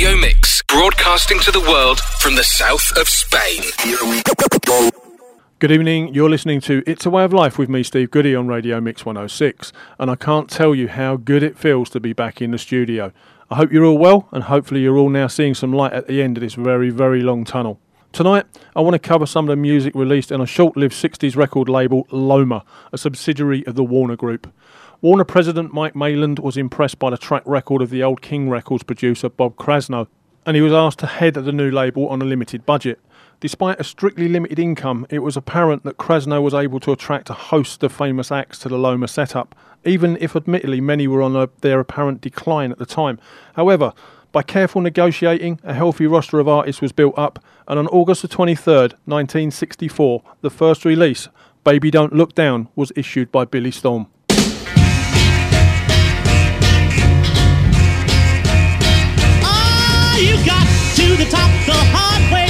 Radio Mix, broadcasting to the world from the south of Spain. Good evening. You're listening to It's a Way of Life with me, Steve Goody, on Radio Mix 106. And I can't tell you how good it feels to be back in the studio. I hope you're all well, and hopefully, you're all now seeing some light at the end of this very, very long tunnel. Tonight, I want to cover some of the music released in a short lived 60s record label, Loma, a subsidiary of the Warner Group. Warner president Mike Maitland was impressed by the track record of the old King Records producer Bob Krasnow, and he was asked to head the new label on a limited budget. Despite a strictly limited income, it was apparent that Krasnow was able to attract a host of famous acts to the Loma setup, even if admittedly many were on a, their apparent decline at the time. However, by careful negotiating, a healthy roster of artists was built up, and on August the 23rd, 1964, the first release, Baby Don't Look Down, was issued by Billy Storm. The top the hard way.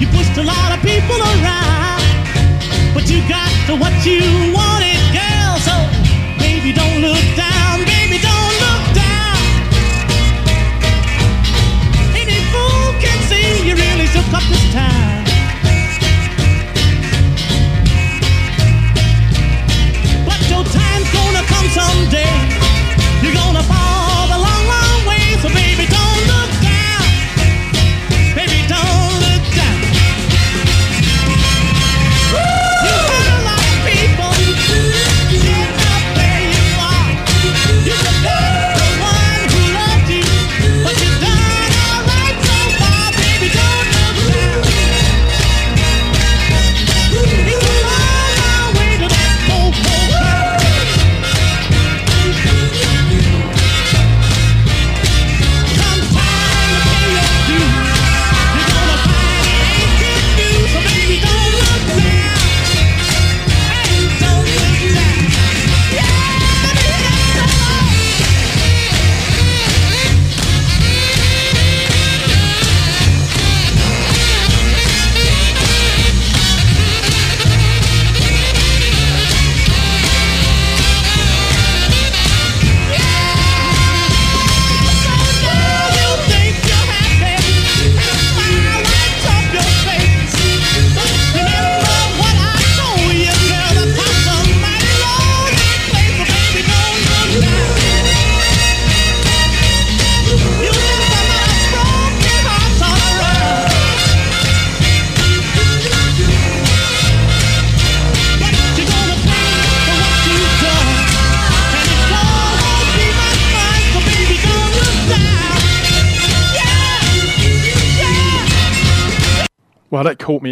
You pushed a lot of people around, but you got to what you wanted, girl. So, baby, don't look down, baby, don't look down. Any fool can see you really took up this time. But your time's gonna come someday.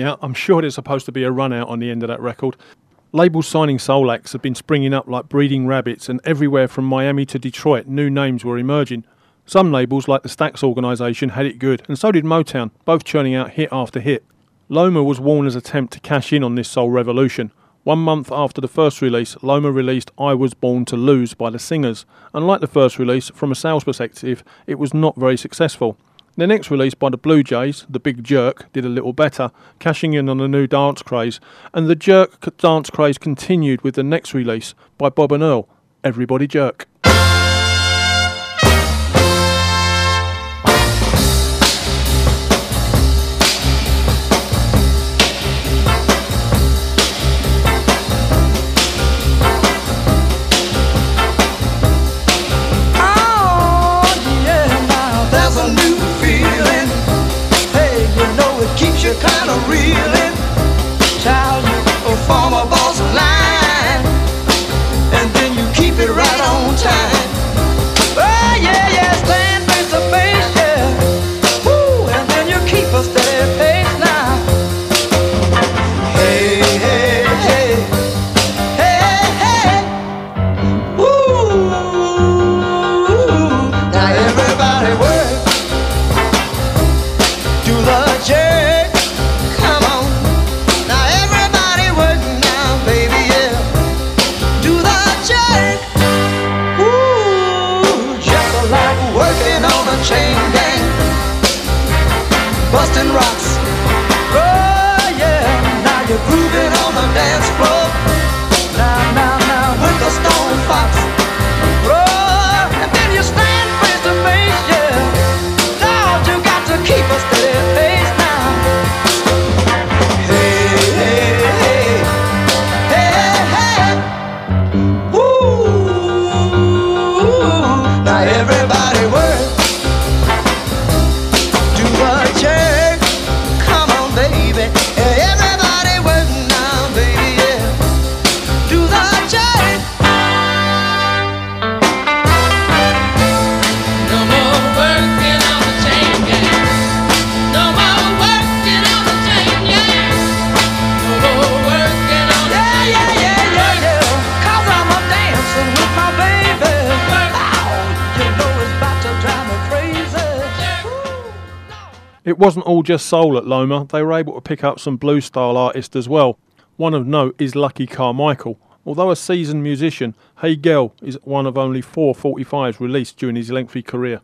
Out. I'm sure there's supposed to be a run out on the end of that record. Labels signing soul acts have been springing up like breeding rabbits, and everywhere from Miami to Detroit, new names were emerging. Some labels, like the Stax organisation, had it good, and so did Motown, both churning out hit after hit. Loma was Warner's attempt to cash in on this soul revolution. One month after the first release, Loma released I Was Born to Lose by the Singers, and like the first release, from a sales perspective, it was not very successful. The next release by the Blue Jays, The Big Jerk, did a little better, cashing in on a new dance craze, and the Jerk dance craze continued with the next release by Bob and Earl, Everybody Jerk. It wasn't all just soul at Loma, they were able to pick up some blues style artists as well. One of note is Lucky Carmichael. Although a seasoned musician, Hey Girl is one of only four 45s released during his lengthy career.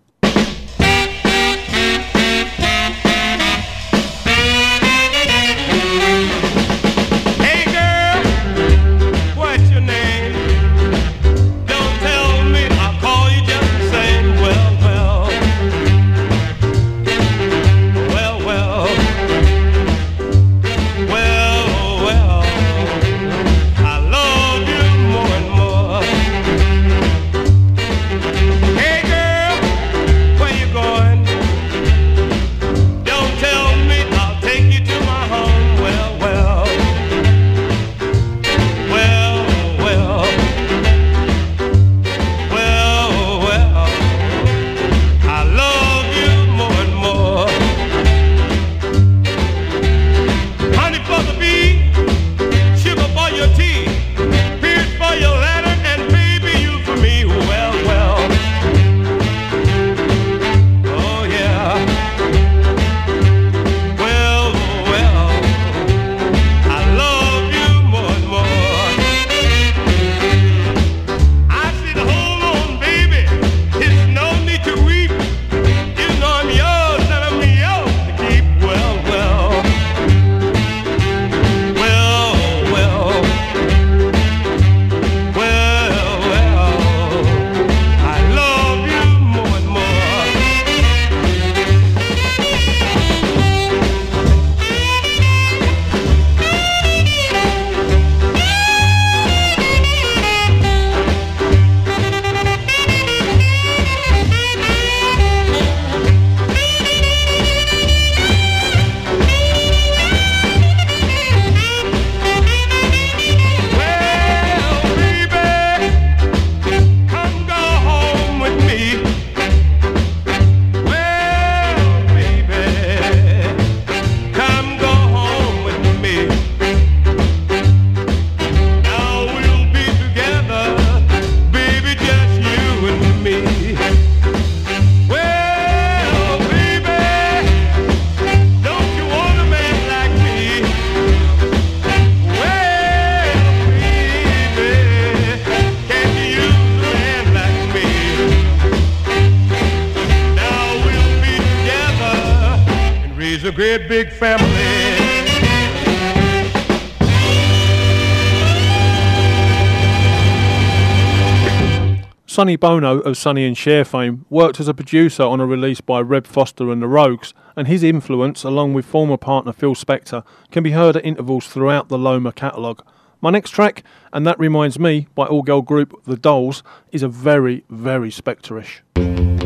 Sonny Bono of Sonny and Cher fame worked as a producer on a release by Reb Foster and the Rogues, and his influence, along with former partner Phil Spector, can be heard at intervals throughout the Loma catalogue. My next track, and that reminds me, by all girl group The Dolls, is a very, very Spectorish.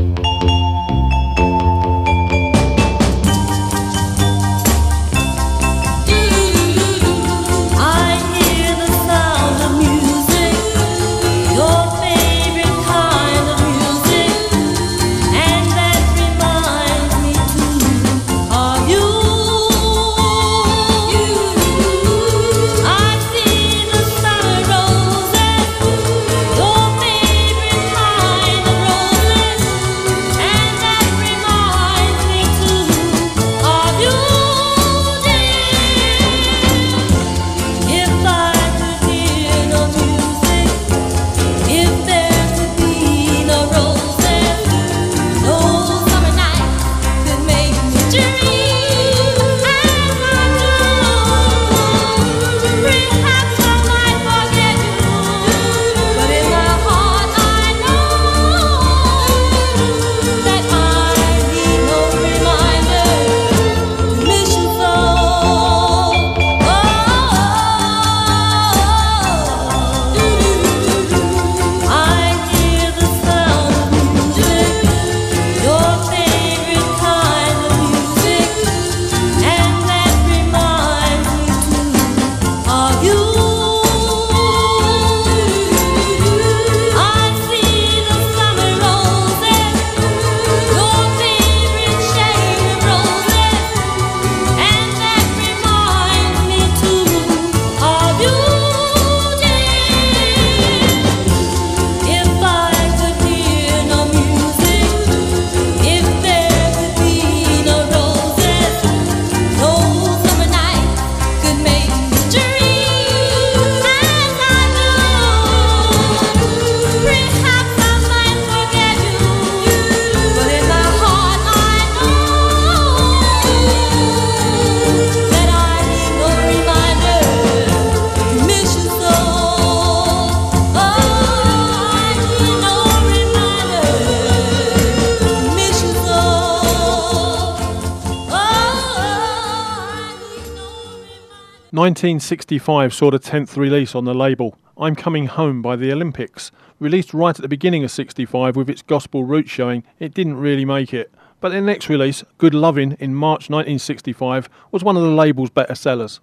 1965 saw the 10th release on the label, I'm Coming Home by the Olympics. Released right at the beginning of 65 with its gospel roots showing, it didn't really make it. But their next release, Good Lovin', in March 1965, was one of the label's better sellers.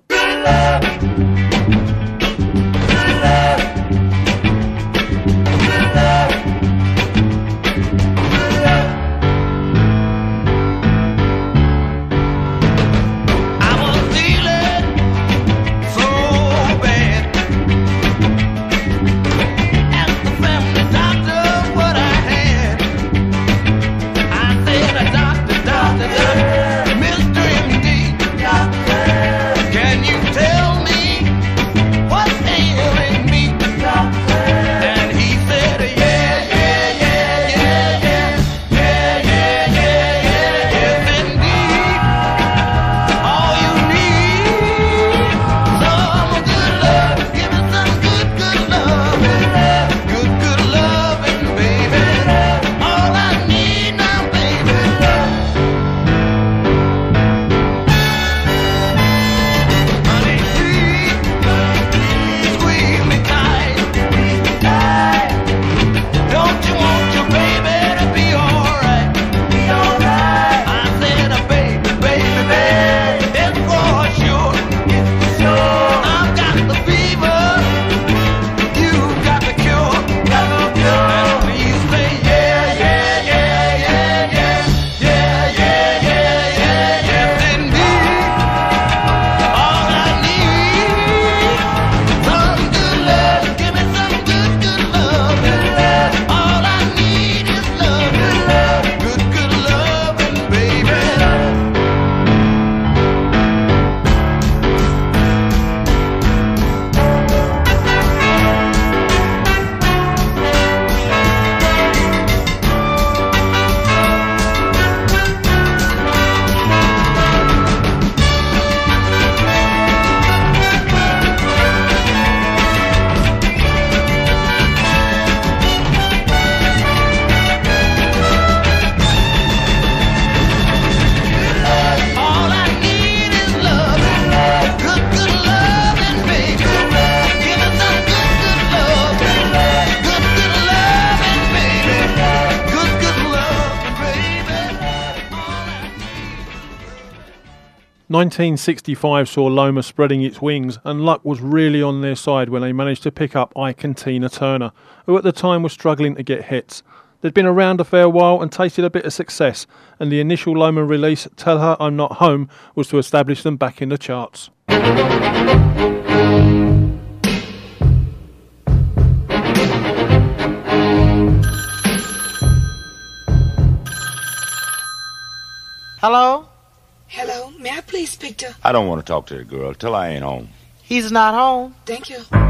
1965 saw Loma spreading its wings, and luck was really on their side when they managed to pick up Ike Tina Turner, who at the time was struggling to get hits. They'd been around a fair while and tasted a bit of success, and the initial Loma release, Tell Her I'm Not Home, was to establish them back in the charts. Hello? May I please speak to? I don't want to talk to the girl till I ain't home. He's not home. Thank you. Don't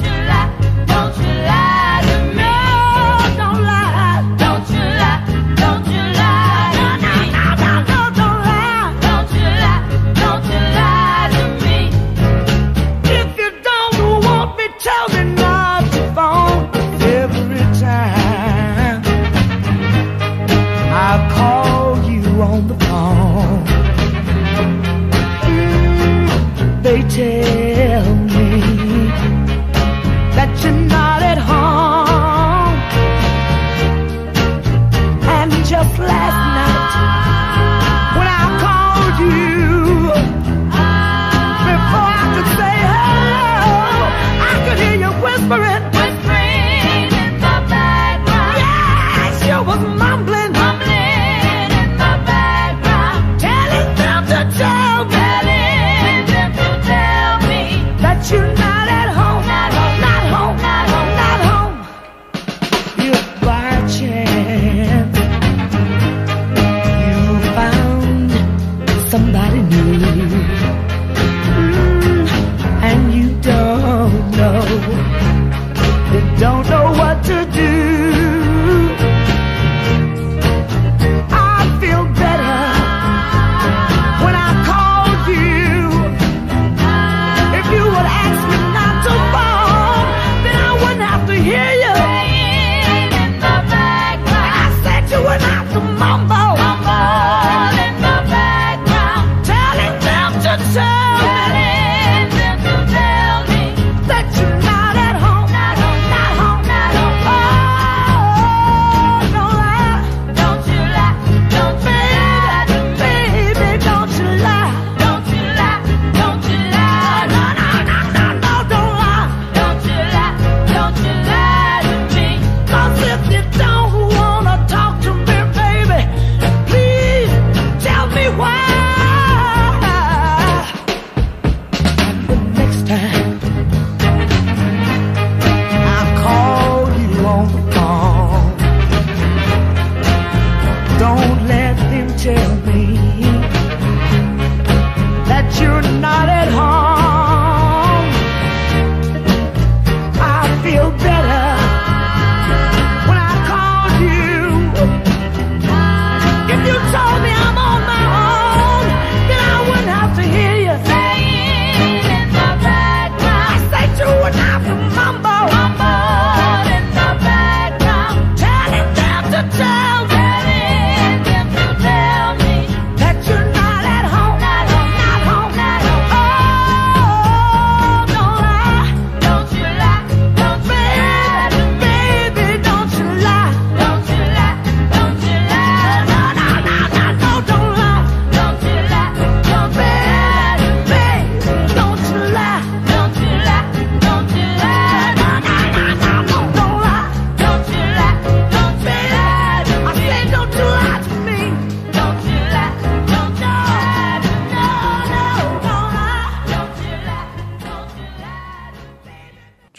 you lie, don't you lie.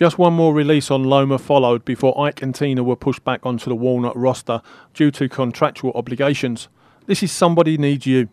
Just one more release on Loma followed before Ike and Tina were pushed back onto the Walnut roster due to contractual obligations. This is Somebody Needs You.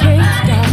Can't stop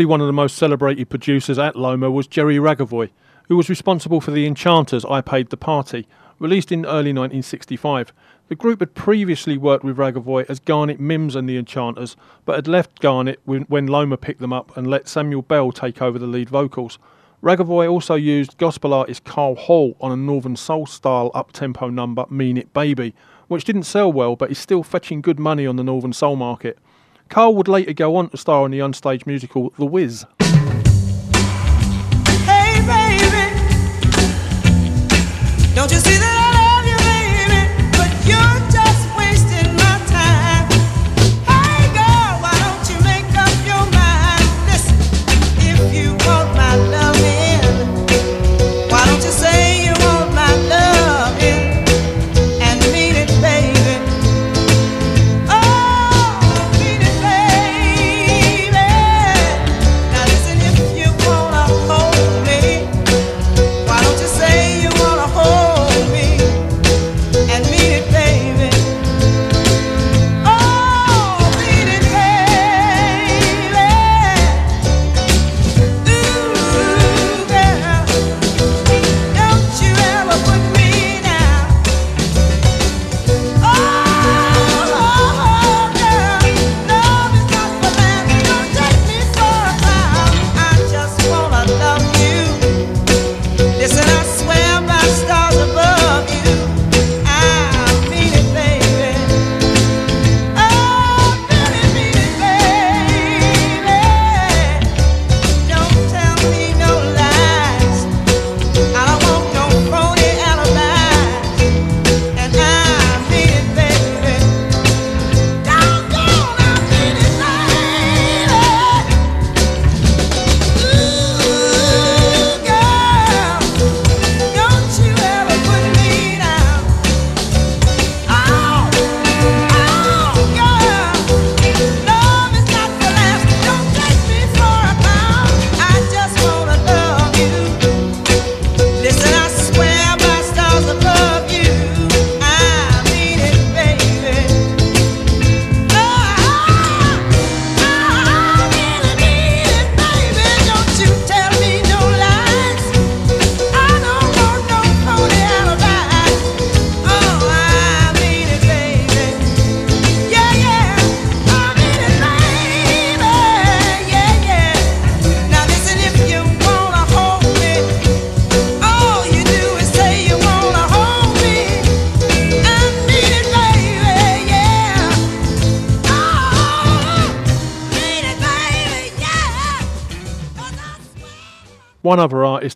Probably one of the most celebrated producers at Loma was Jerry Ragovoy, who was responsible for the Enchanters I Paid the Party, released in early 1965. The group had previously worked with Ragovoy as Garnet Mimms and the Enchanters, but had left Garnet when, Loma picked them up and let Samuel Bell take over the lead vocals. Ragovoy also used gospel artist Carl Hall on a Northern Soul style up tempo number, Mean It Baby, which didn't sell well but is still fetching good money on the Northern Soul market. Carl would later go on to star in the onstage musical The Wiz. Hey, baby.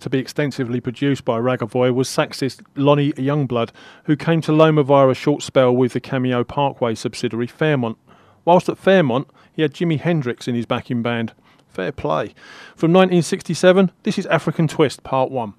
To be extensively produced by Ragovoy was saxist Lonnie Youngblood, who came to Loma via a short spell with the Cameo Parkway subsidiary Fairmount. Whilst at Fairmount, he had Jimi Hendrix in his backing band. Fair play. From 1967, this is African Twist, Part 1.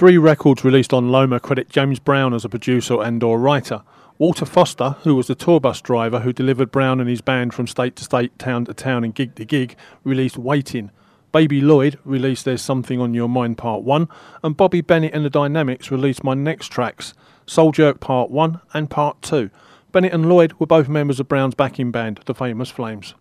Three records released on Loma credit James Brown as a producer and or writer. Walter Foster, who was the tour bus driver who delivered Brown and his band from state to state, town to town and gig to gig, released Waiting. Baby Lloyd released There's Something on Your Mind Part 1, and Bobby Bennett and the Dynamics released my next tracks, Soul Jerk Part 1 and Part 2. Bennett and Lloyd were both members of Brown's backing band, the Famous Flames.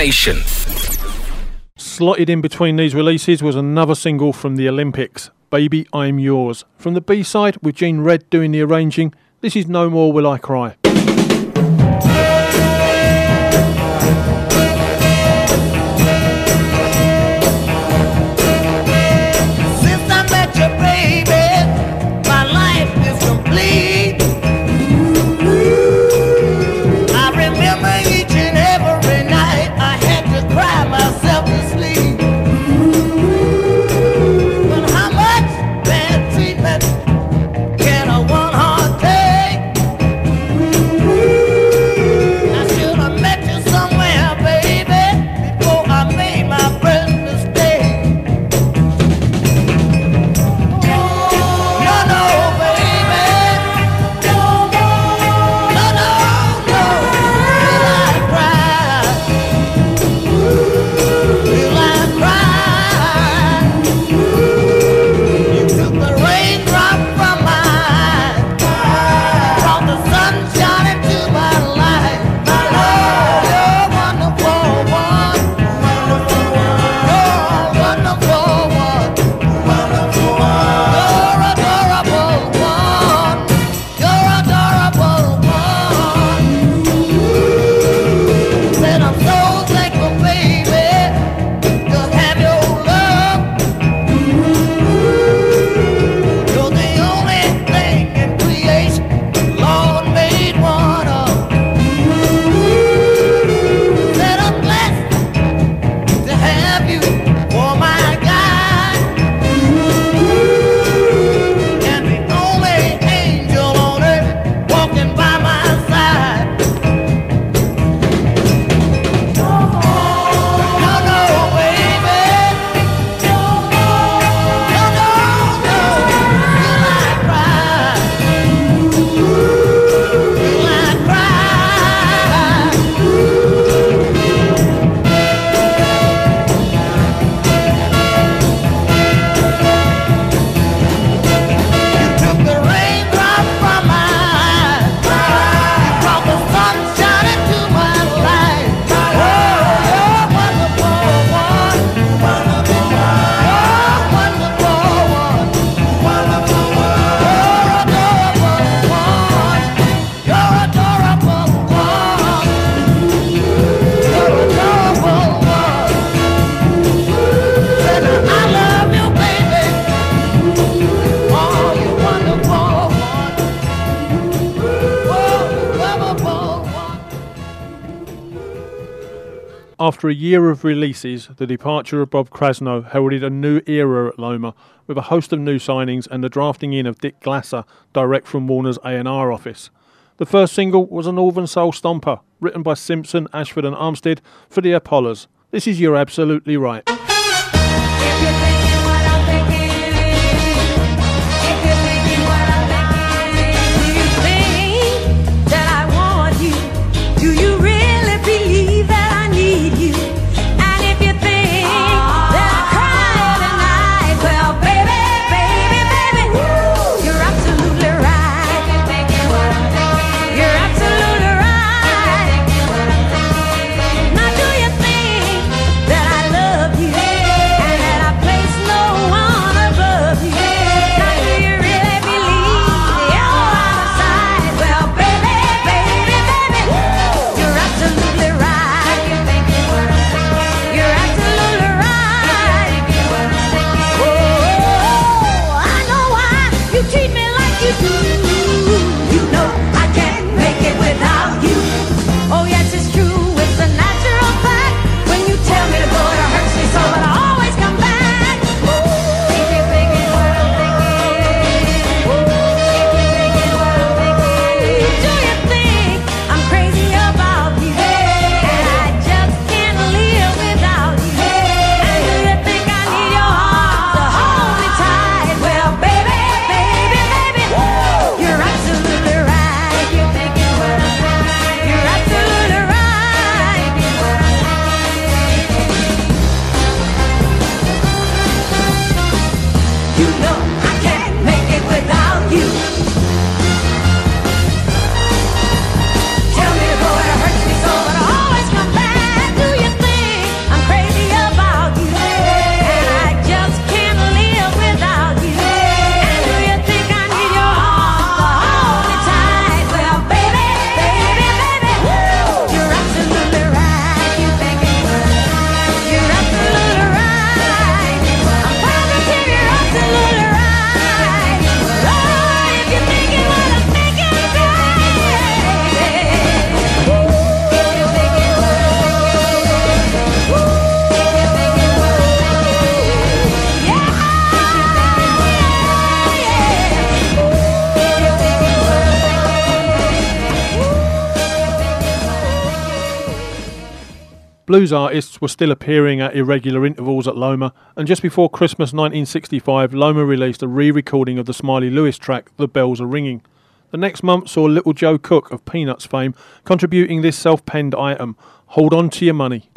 Station. Slotted in between these releases was another single from the Olympics, Baby I'm Yours. From the B side, with Gene Redd doing the arranging, this is No More Will I Cry. a year of releases, the departure of Bob Krasnow heralded a new era at Loma, with a host of new signings and the drafting in of Dick Glasser, direct from Warner's A&R office. The first single was a Northern Soul Stomper, written by Simpson, Ashford and Armstead for the Apollos. This is You're Absolutely Right. Blues artists were still appearing at irregular intervals at Loma, and just before Christmas 1965, Loma released a re recording of the Smiley Lewis track, The Bells Are Ringing. The next month saw Little Joe Cook of Peanuts fame contributing this self penned item, Hold On To Your Money.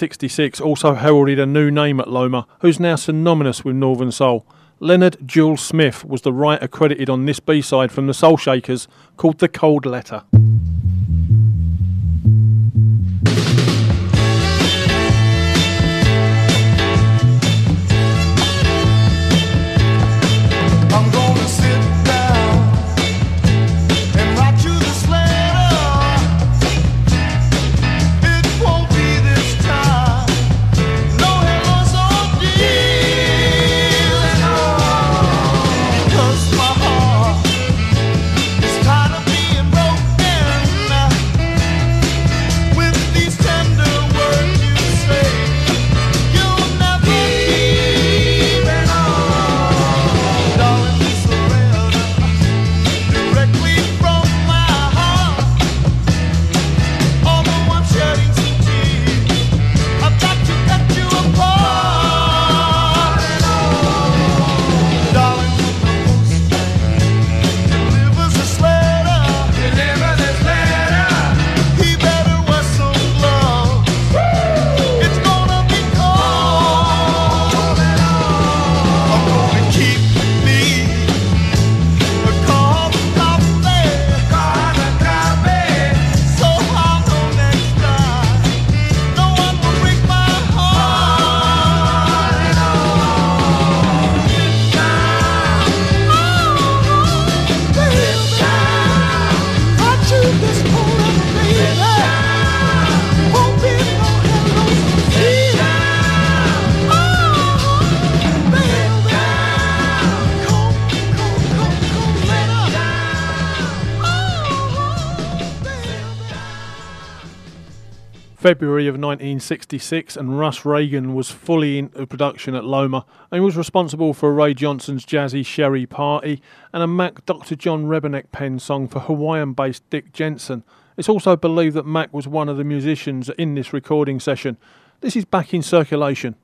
1966 also heralded a new name at Loma, who's now synonymous with Northern Soul. Leonard Jewel Smith was the writer credited on this B side from the Soul Shakers called The Cold Letter. 1966, and Russ Regan was fully into production at Loma and was responsible for Ray Johnson's Jazzy Sherry Party and a Mac Dr. John Rebennack pen song for Hawaiian based Dick Jensen. It's also believed that Mac was one of the musicians in this recording session. This is back in circulation.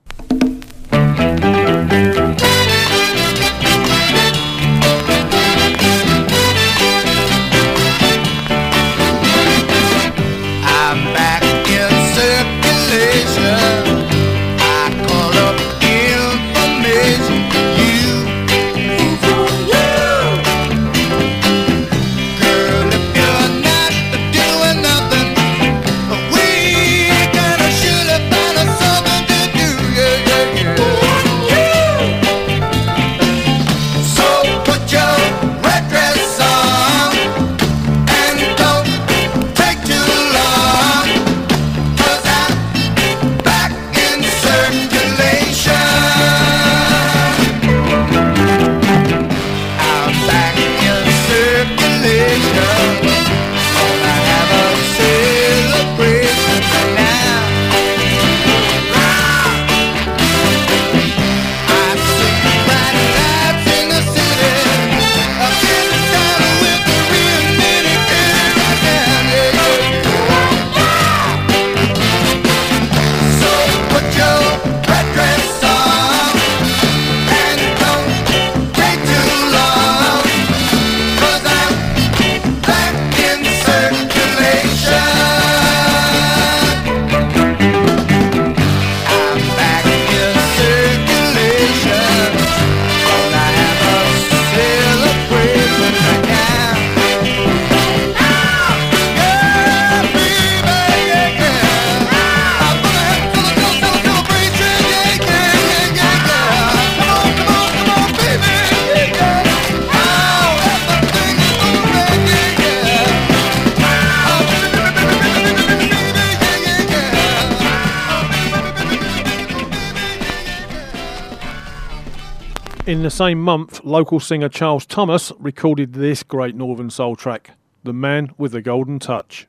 same month, local singer Charles Thomas recorded this great Northern Soul track, The Man with the Golden Touch.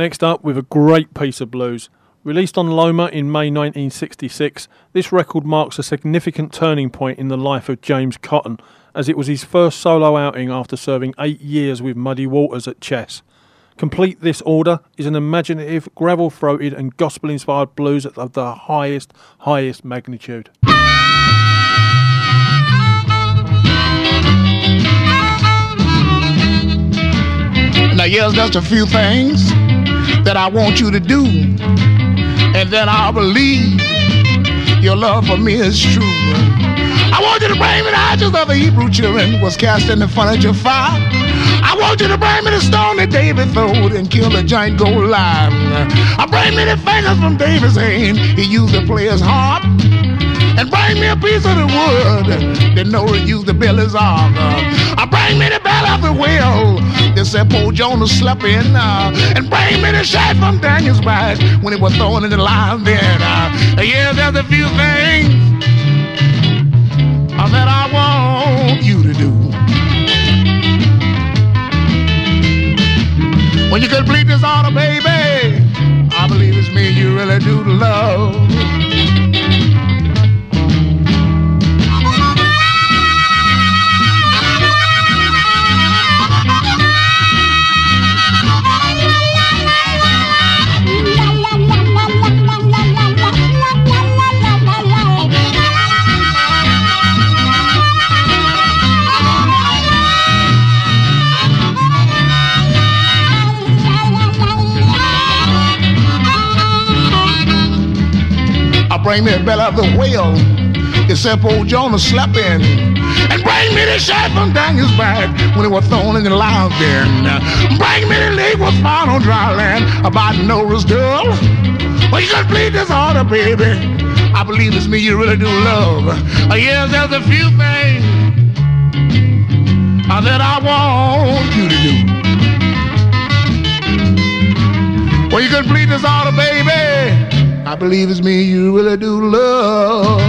Next up, with a great piece of blues. Released on Loma in May 1966, this record marks a significant turning point in the life of James Cotton, as it was his first solo outing after serving eight years with Muddy Waters at Chess. Complete this order is an imaginative, gravel throated, and gospel inspired blues of the highest, highest magnitude. Now, here's just a few things that I want you to do, and then I'll believe your love for me is true. I want you to bring me the ashes of the Hebrew children was cast in the your fire. I want you to bring me the stone that David threw and killed the giant Goliath. I bring me the fingers from David's hand. He used to play his harp. And bring me a piece of the wood that used to build his ark. I bring me the bell of the whale that said poor Jonah slept in. Uh, and bring me the shaft from Daniel's back when it was thrown in the lion den. Uh, yeah, there's a few things uh, that I want you to do. When you complete this order, baby, I believe it's me you really do love. Bring me the belly of the whale. Except old Jonah slept in. And bring me the shaft from Daniel's back when it was thrown in the lion den. Bring me the leg was found on dry land about Noah's girl. Well, you complete this order, baby. I believe it's me you really do love. Uh, yes, there's a few things uh, that I want you to do. Well, you can plead this order, baby. I believe it's me you really do love.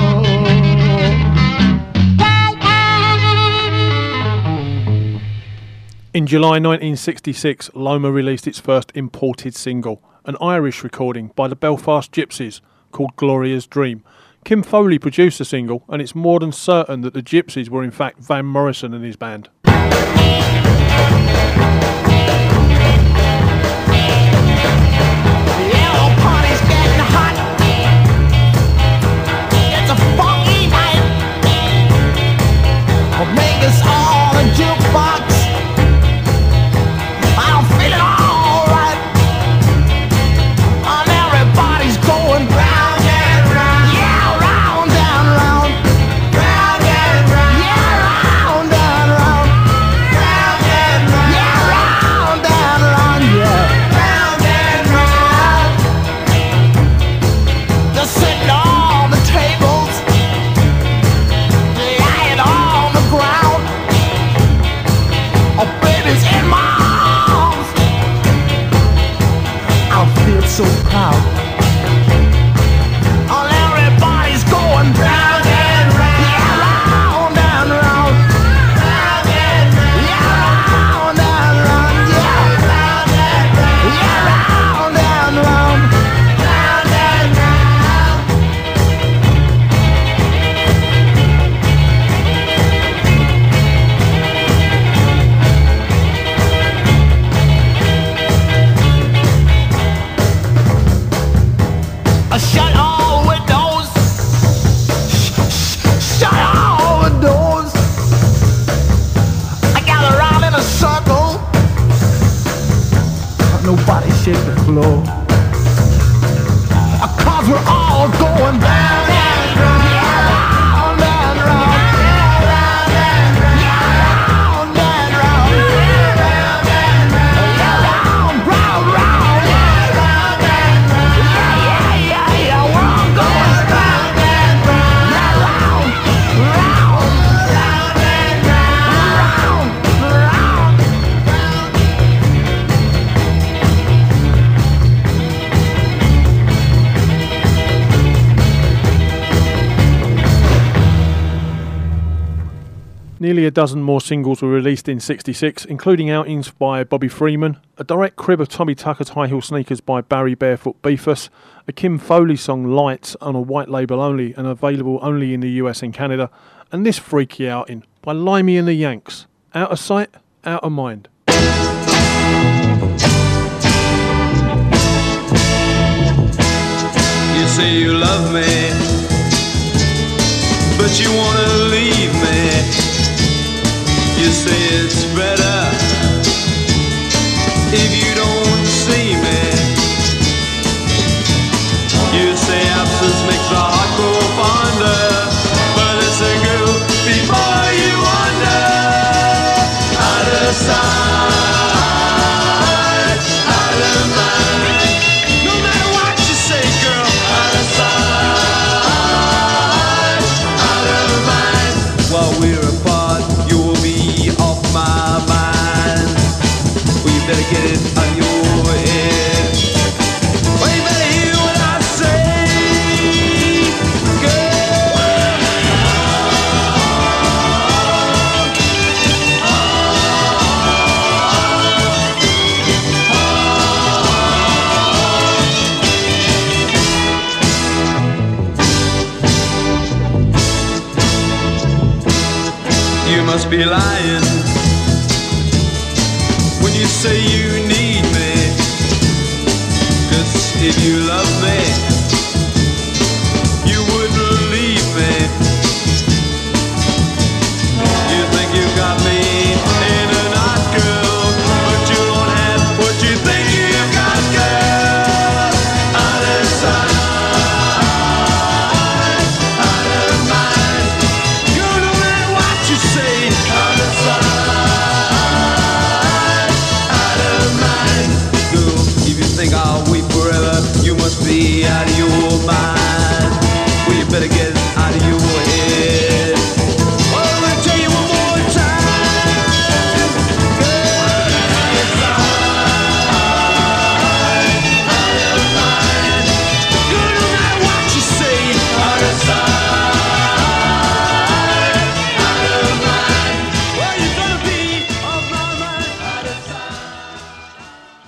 In July 1966, Loma released its first imported single, an Irish recording by the Belfast Gypsies called Gloria's Dream. Kim Fowley produced the single, and it's more than certain that the Gypsies were in fact Van Morrison and his band. Us all a jukebox. so proud. A dozen more singles were released in 66, including outings by Bobby Freeman, a direct crib of Tommy Tucker's High Heel Sneakers by Barry Barefoot Beefus, a Kim Fowley song Lights on a white label only and available only in the US and Canada, and this freaky outing by Limey and the Yanks. Out of sight, out of mind. You say you love me, but you wanna leave me. You say it's better if you don't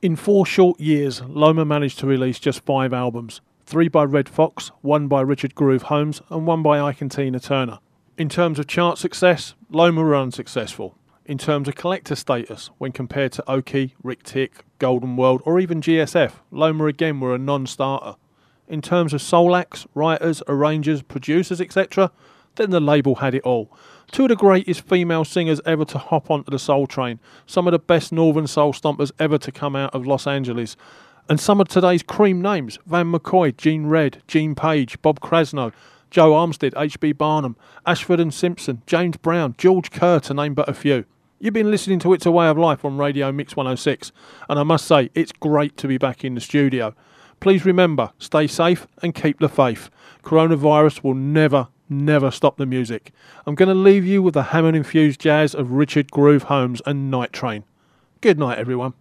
In four short years, Loma managed to release just five albums three by Redd Foxx, one by Richard Groove Holmes, and one by Ike and Tina Turner. In terms of chart success, Loma were unsuccessful. In terms of collector status, when compared to Okeh, Rick Tick, Golden World, or even GSF, Loma again were a non starter. In terms of soul acts, writers, arrangers, producers, etc., then the label had it all. Two of the greatest female singers ever to hop onto the soul train, some of the best northern soul stompers ever to come out of Los Angeles, and some of today's cream names Van McCoy, Gene Redd, Gene Page, Bob Krasnow, Jo Armstead, H.B. Barnum, Ashford and Simpson, James Brown, George Kerr, to name but a few. You've been listening to It's a Way of Life on Radio Mix 106, and I must say, it's great to be back in the studio. Please remember, stay safe and keep the faith. Coronavirus will never, never stop the music. I'm going to leave you with the Hammond infused jazz of Richard Groove Holmes and Night Train. Good night, everyone.